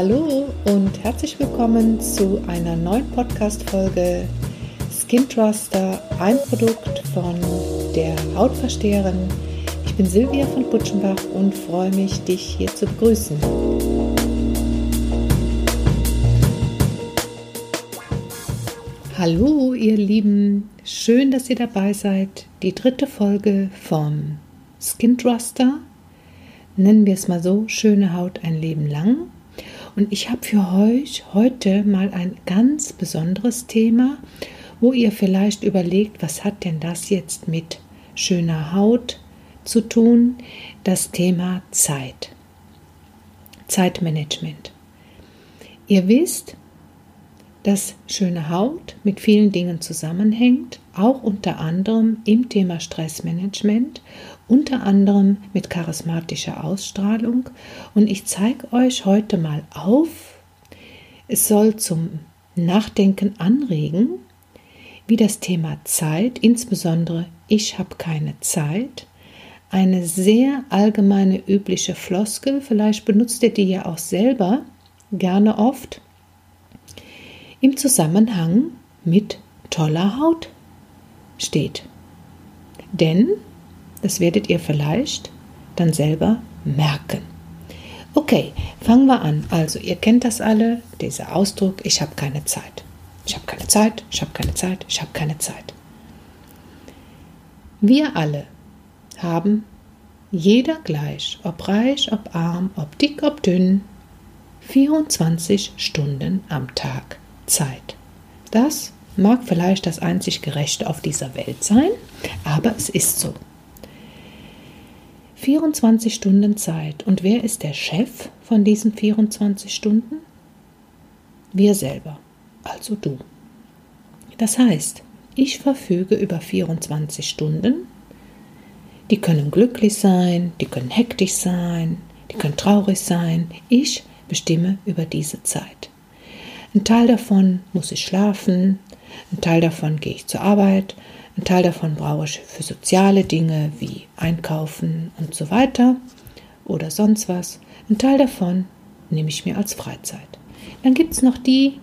Hallo und herzlich willkommen zu einer neuen Podcast-Folge Skin Truster, ein Produkt von der Hautversteherin. Ich bin Silvia von Butschenbach und freue mich, dich hier zu begrüßen. Hallo, ihr Lieben, schön, dass ihr dabei seid. Die dritte Folge vom Skin Truster nennen wir es mal so, schöne Haut ein Leben lang. Und ich habe für euch heute mal ein ganz besonderes Thema, wo ihr vielleicht überlegt, was hat denn das jetzt mit schöner Haut zu tun? Das Thema Zeit. Zeitmanagement. Ihr wisst, dass schöne Haut mit vielen Dingen zusammenhängt, auch unter anderem im Thema Stressmanagement unter anderem mit charismatischer Ausstrahlung. Und ich zeige euch heute mal auf, es soll zum Nachdenken anregen, wie das Thema Zeit, insbesondere ich habe keine Zeit, eine sehr allgemeine übliche Floskel, vielleicht benutzt ihr die ja auch selber gerne oft, im Zusammenhang mit toller Haut steht. Denn das werdet ihr vielleicht dann selber merken. Okay, fangen wir an. Also, ihr kennt das alle, dieser Ausdruck, ich habe keine Zeit. Ich habe keine Zeit, ich habe keine Zeit, ich habe keine Zeit. Wir alle haben jeder gleich, ob reich, ob arm, ob dick, ob dünn, 24 Stunden am Tag Zeit. Das mag vielleicht das einzig Gerechte auf dieser Welt sein, aber es ist so. 24 Stunden Zeit. Und wer ist der Chef von diesen 24 Stunden? Wir selber, also du. Das heißt, ich verfüge über 24 Stunden. Die können glücklich sein, die können hektisch sein, die können traurig sein. Ich bestimme über diese Zeit. Ein Teil davon muss ich schlafen, ein Teil davon gehe ich zur Arbeit, ein Teil davon brauche ich für soziale Dinge wie Einkaufen und so weiter oder sonst was. Ein Teil davon nehme ich mir als Freizeit. Dann gibt es noch die,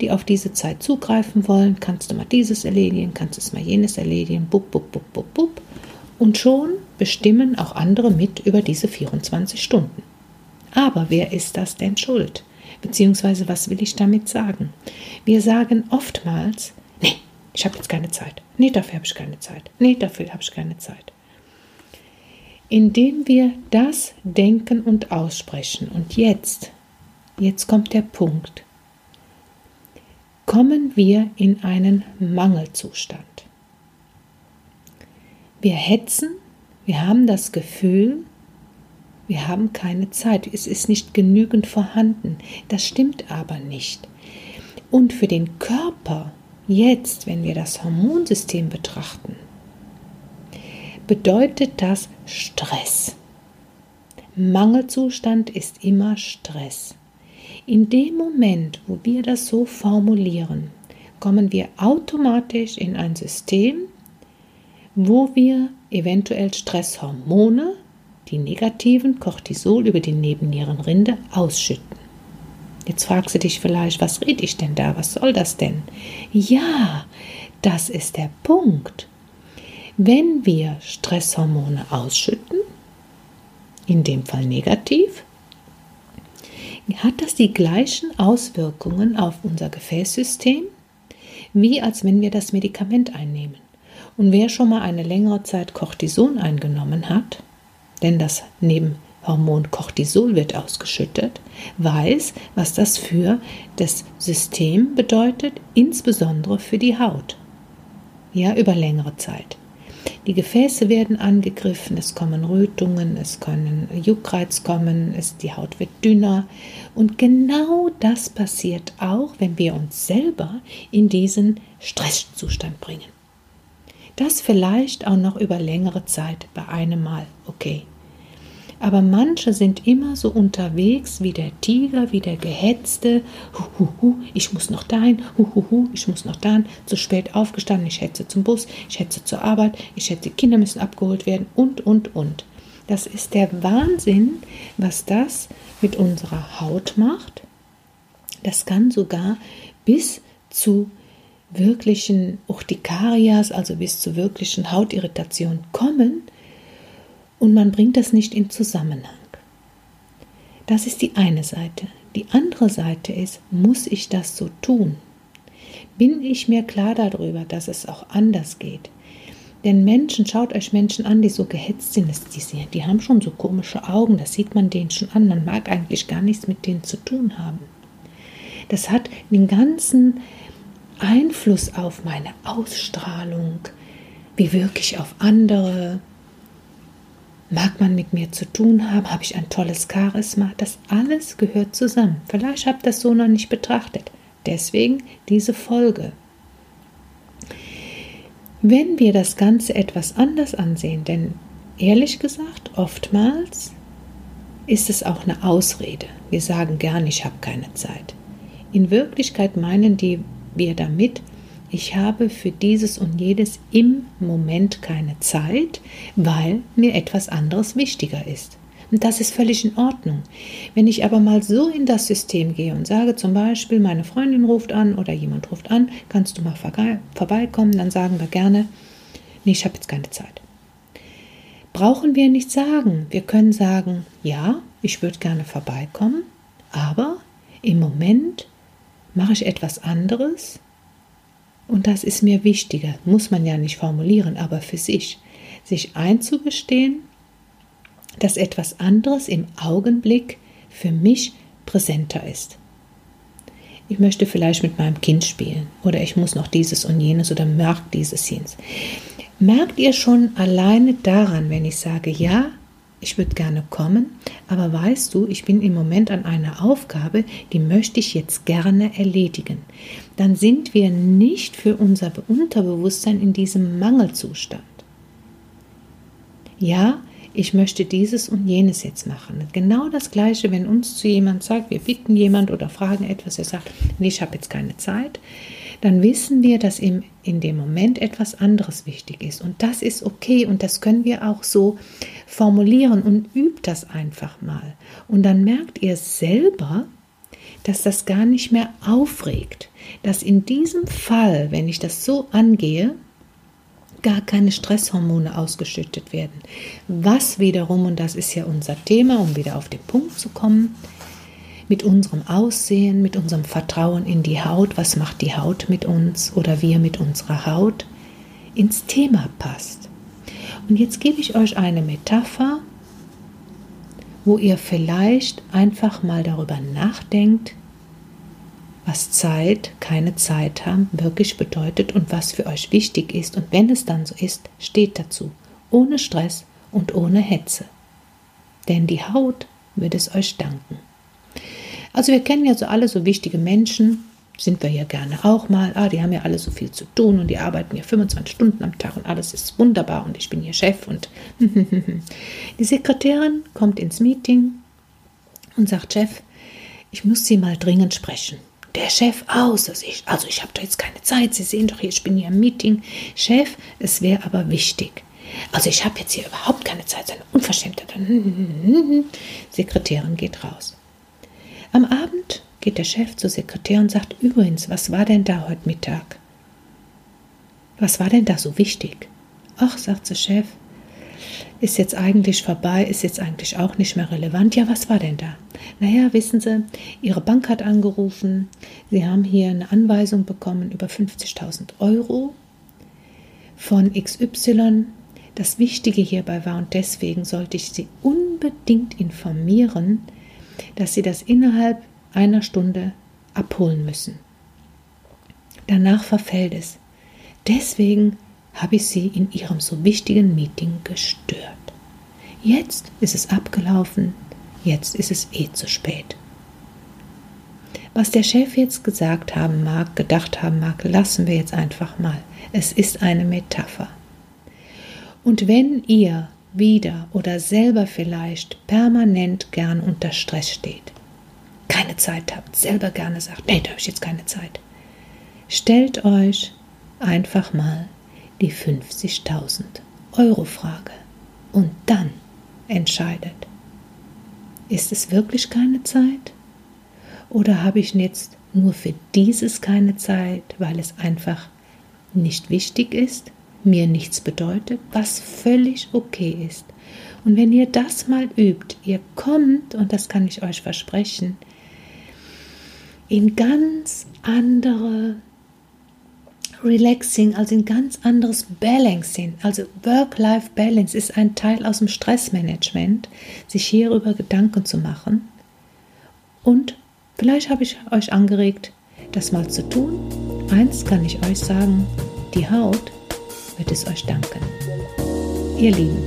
die auf diese Zeit zugreifen wollen. Kannst du mal dieses erledigen, kannst du mal jenes erledigen, bub, bub, bub, bub, bub. Und schon bestimmen auch andere mit über diese 24 Stunden. Aber wer ist das denn schuld? Beziehungsweise was will ich damit sagen? Wir sagen oftmals, nee, ich habe jetzt keine Zeit. Nee, dafür habe ich keine Zeit. Nee, dafür habe ich keine Zeit. Indem wir das denken und aussprechen, und jetzt, jetzt kommt der Punkt, kommen wir in einen Mangelzustand. Wir hetzen, wir haben das Gefühl, wir haben keine Zeit, es ist nicht genügend vorhanden. Das stimmt aber nicht. Und für den Körper Jetzt, wenn wir das Hormonsystem betrachten, bedeutet das Stress. Mangelzustand ist immer Stress. In dem Moment, wo wir das so formulieren, kommen wir automatisch in ein System, wo wir eventuell Stresshormone, die negativen Cortisol über die Nebennierenrinde ausschütten. Jetzt fragst du dich vielleicht, was rede ich denn da? Was soll das denn? Ja, das ist der Punkt. Wenn wir Stresshormone ausschütten, in dem Fall negativ, hat das die gleichen Auswirkungen auf unser Gefäßsystem, wie als wenn wir das Medikament einnehmen. Und wer schon mal eine längere Zeit Cortison eingenommen hat, denn das neben Hormon Cortisol wird ausgeschüttet, weiß, was das für das System bedeutet, insbesondere für die Haut. Ja, über längere Zeit. Die Gefäße werden angegriffen, es kommen Rötungen, es können Juckreiz kommen, es, die Haut wird dünner. Und genau das passiert auch, wenn wir uns selber in diesen Stresszustand bringen. Das vielleicht auch noch über längere Zeit bei einem Mal, okay. Aber manche sind immer so unterwegs wie der Tiger, wie der Gehetzte. Huhuhu, ich muss noch dahin, huhuhu, ich muss noch dahin. Zu spät aufgestanden, ich hetze zum Bus, ich hetze zur Arbeit, ich die Kinder müssen abgeholt werden und, und, und. Das ist der Wahnsinn, was das mit unserer Haut macht, Das kann sogar bis zu wirklichen Urtikarias, also bis zu wirklichen Hautirritationen kommen und man bringt das nicht in Zusammenhang. Das ist die eine Seite. Die andere Seite ist, muss ich das so tun? Bin ich mir klar darüber, dass es auch anders geht? Denn Menschen, schaut euch Menschen an, die so gehetzt sind, die, die haben schon so komische Augen, das sieht man denen schon an, man mag eigentlich gar nichts mit denen zu tun haben. Das hat den ganzen Einfluss auf meine Ausstrahlung, wie wirke ich auf andere, mag man mit mir zu tun haben, habe ich ein tolles Charisma, das alles gehört zusammen. Vielleicht habt ihr das so noch nicht betrachtet. Deswegen diese Folge. Wenn wir das Ganze etwas anders ansehen, denn ehrlich gesagt, oftmals ist es auch eine Ausrede. Wir sagen gern, ich habe keine Zeit. In Wirklichkeit meinen die wir damit, ich habe für dieses und jedes im Moment keine Zeit, weil mir etwas anderes wichtiger ist. Und das ist völlig in Ordnung. Wenn ich aber mal so in das System gehe und sage zum Beispiel, meine Freundin ruft an oder jemand ruft an, kannst du mal vorbeikommen, dann sagen wir gerne, nee, ich habe jetzt keine Zeit. Brauchen wir nicht sagen. Wir können sagen, ja, ich würde gerne vorbeikommen, aber im Moment mache ich etwas anderes und das ist mir wichtiger, muss man ja nicht formulieren, aber für sich, sich einzugestehen, dass etwas anderes im Augenblick für mich präsenter ist. Ich möchte vielleicht mit meinem Kind spielen oder ich muss noch dieses und jenes oder mag dieses jenes. Merkt ihr schon alleine daran, wenn ich sage, ja, ich würde gerne kommen, aber weißt du, ich bin im Moment an einer Aufgabe, die möchte ich jetzt gerne erledigen. Dann sind wir nicht für unser Unterbewusstsein in diesem Mangelzustand. Ja, ich möchte dieses und jenes jetzt machen. Genau das Gleiche, wenn uns zu jemand sagt, wir bitten jemand oder fragen etwas, er sagt, nee, ich habe jetzt keine Zeit, dann wissen wir, dass ihm in dem Moment etwas anderes wichtig ist. Und das ist okay und das können wir auch so formulieren und übt das einfach mal. Und dann merkt ihr selber, dass das gar nicht mehr aufregt, dass in diesem Fall, wenn ich das so angehe, gar keine Stresshormone ausgeschüttet werden. Was wiederum, und das ist ja unser Thema, um wieder auf den Punkt zu kommen, mit unserem Aussehen, mit unserem Vertrauen in die Haut, was macht die Haut mit uns oder wir mit unserer Haut, ins Thema passt. Und jetzt gebe ich euch eine Metapher, wo ihr vielleicht einfach mal darüber nachdenkt, was Zeit, keine Zeit haben, wirklich bedeutet und was für euch wichtig ist. Und wenn es dann so ist, steht dazu, ohne Stress und ohne Hetze. Denn die Haut wird es euch danken. Also wir kennen ja so alle so wichtige Menschen, sind wir ja gerne auch mal. Ah, die haben ja alle so viel zu tun und die arbeiten ja 25 Stunden am Tag und alles ist wunderbar und ich bin ihr Chef und die Sekretärin kommt ins Meeting und sagt, Chef, ich muss Sie mal dringend sprechen der Chef aus. Also ich, also ich habe da jetzt keine Zeit. Sie sehen doch hier, ich bin hier im Meeting. Chef, es wäre aber wichtig. Also ich habe jetzt hier überhaupt keine Zeit. Seine Unverschämtheit. Sekretärin geht raus. Am Abend geht der Chef zur Sekretärin und sagt, übrigens, was war denn da heute Mittag? Was war denn da so wichtig? Ach, sagt der Chef, ist jetzt eigentlich vorbei, ist jetzt eigentlich auch nicht mehr relevant. Ja, was war denn da? Naja, wissen Sie, Ihre Bank hat angerufen, Sie haben hier eine Anweisung bekommen über 50.000 Euro von XY. Das Wichtige hierbei war, und deswegen sollte ich Sie unbedingt informieren, dass Sie das innerhalb einer Stunde abholen müssen. Danach verfällt es. Deswegen habe ich Sie in Ihrem so wichtigen Meeting gestört. Jetzt ist es abgelaufen, jetzt ist es eh zu spät. Was der Chef jetzt gesagt haben mag, gedacht haben mag, lassen wir jetzt einfach mal. Es ist eine Metapher. Und wenn ihr wieder oder selber vielleicht permanent gern unter Stress steht, keine Zeit habt, selber gerne sagt, nee, da habe ich jetzt keine Zeit, stellt euch einfach mal die 50.000 Euro Frage und dann entscheidet, ist es wirklich keine Zeit? Oder habe ich jetzt nur für dieses keine Zeit, weil es einfach nicht wichtig ist, mir nichts bedeutet, was völlig okay ist. Und wenn ihr das mal übt, ihr kommt, und das kann ich euch versprechen, in ganz andere Relaxing, also in ganz anderes Balancing. Also Work-Life-Balance ist ein Teil aus dem Stressmanagement, sich hierüber Gedanken zu machen. Und vielleicht habe ich euch angeregt, das mal zu tun. Eins kann ich euch sagen, die Haut wird es euch danken. Ihr Lieben,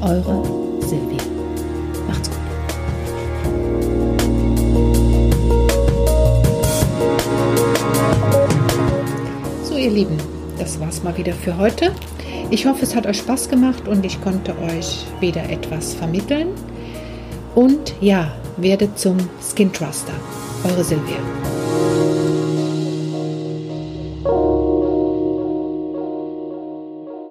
eure Silvia. Macht's gut. So, ihr Lieben, das war's mal wieder für heute. Ich hoffe, es hat euch Spaß gemacht und ich konnte euch wieder etwas vermitteln. Und ja, werdet zum Skin Truster. Eure Silvia.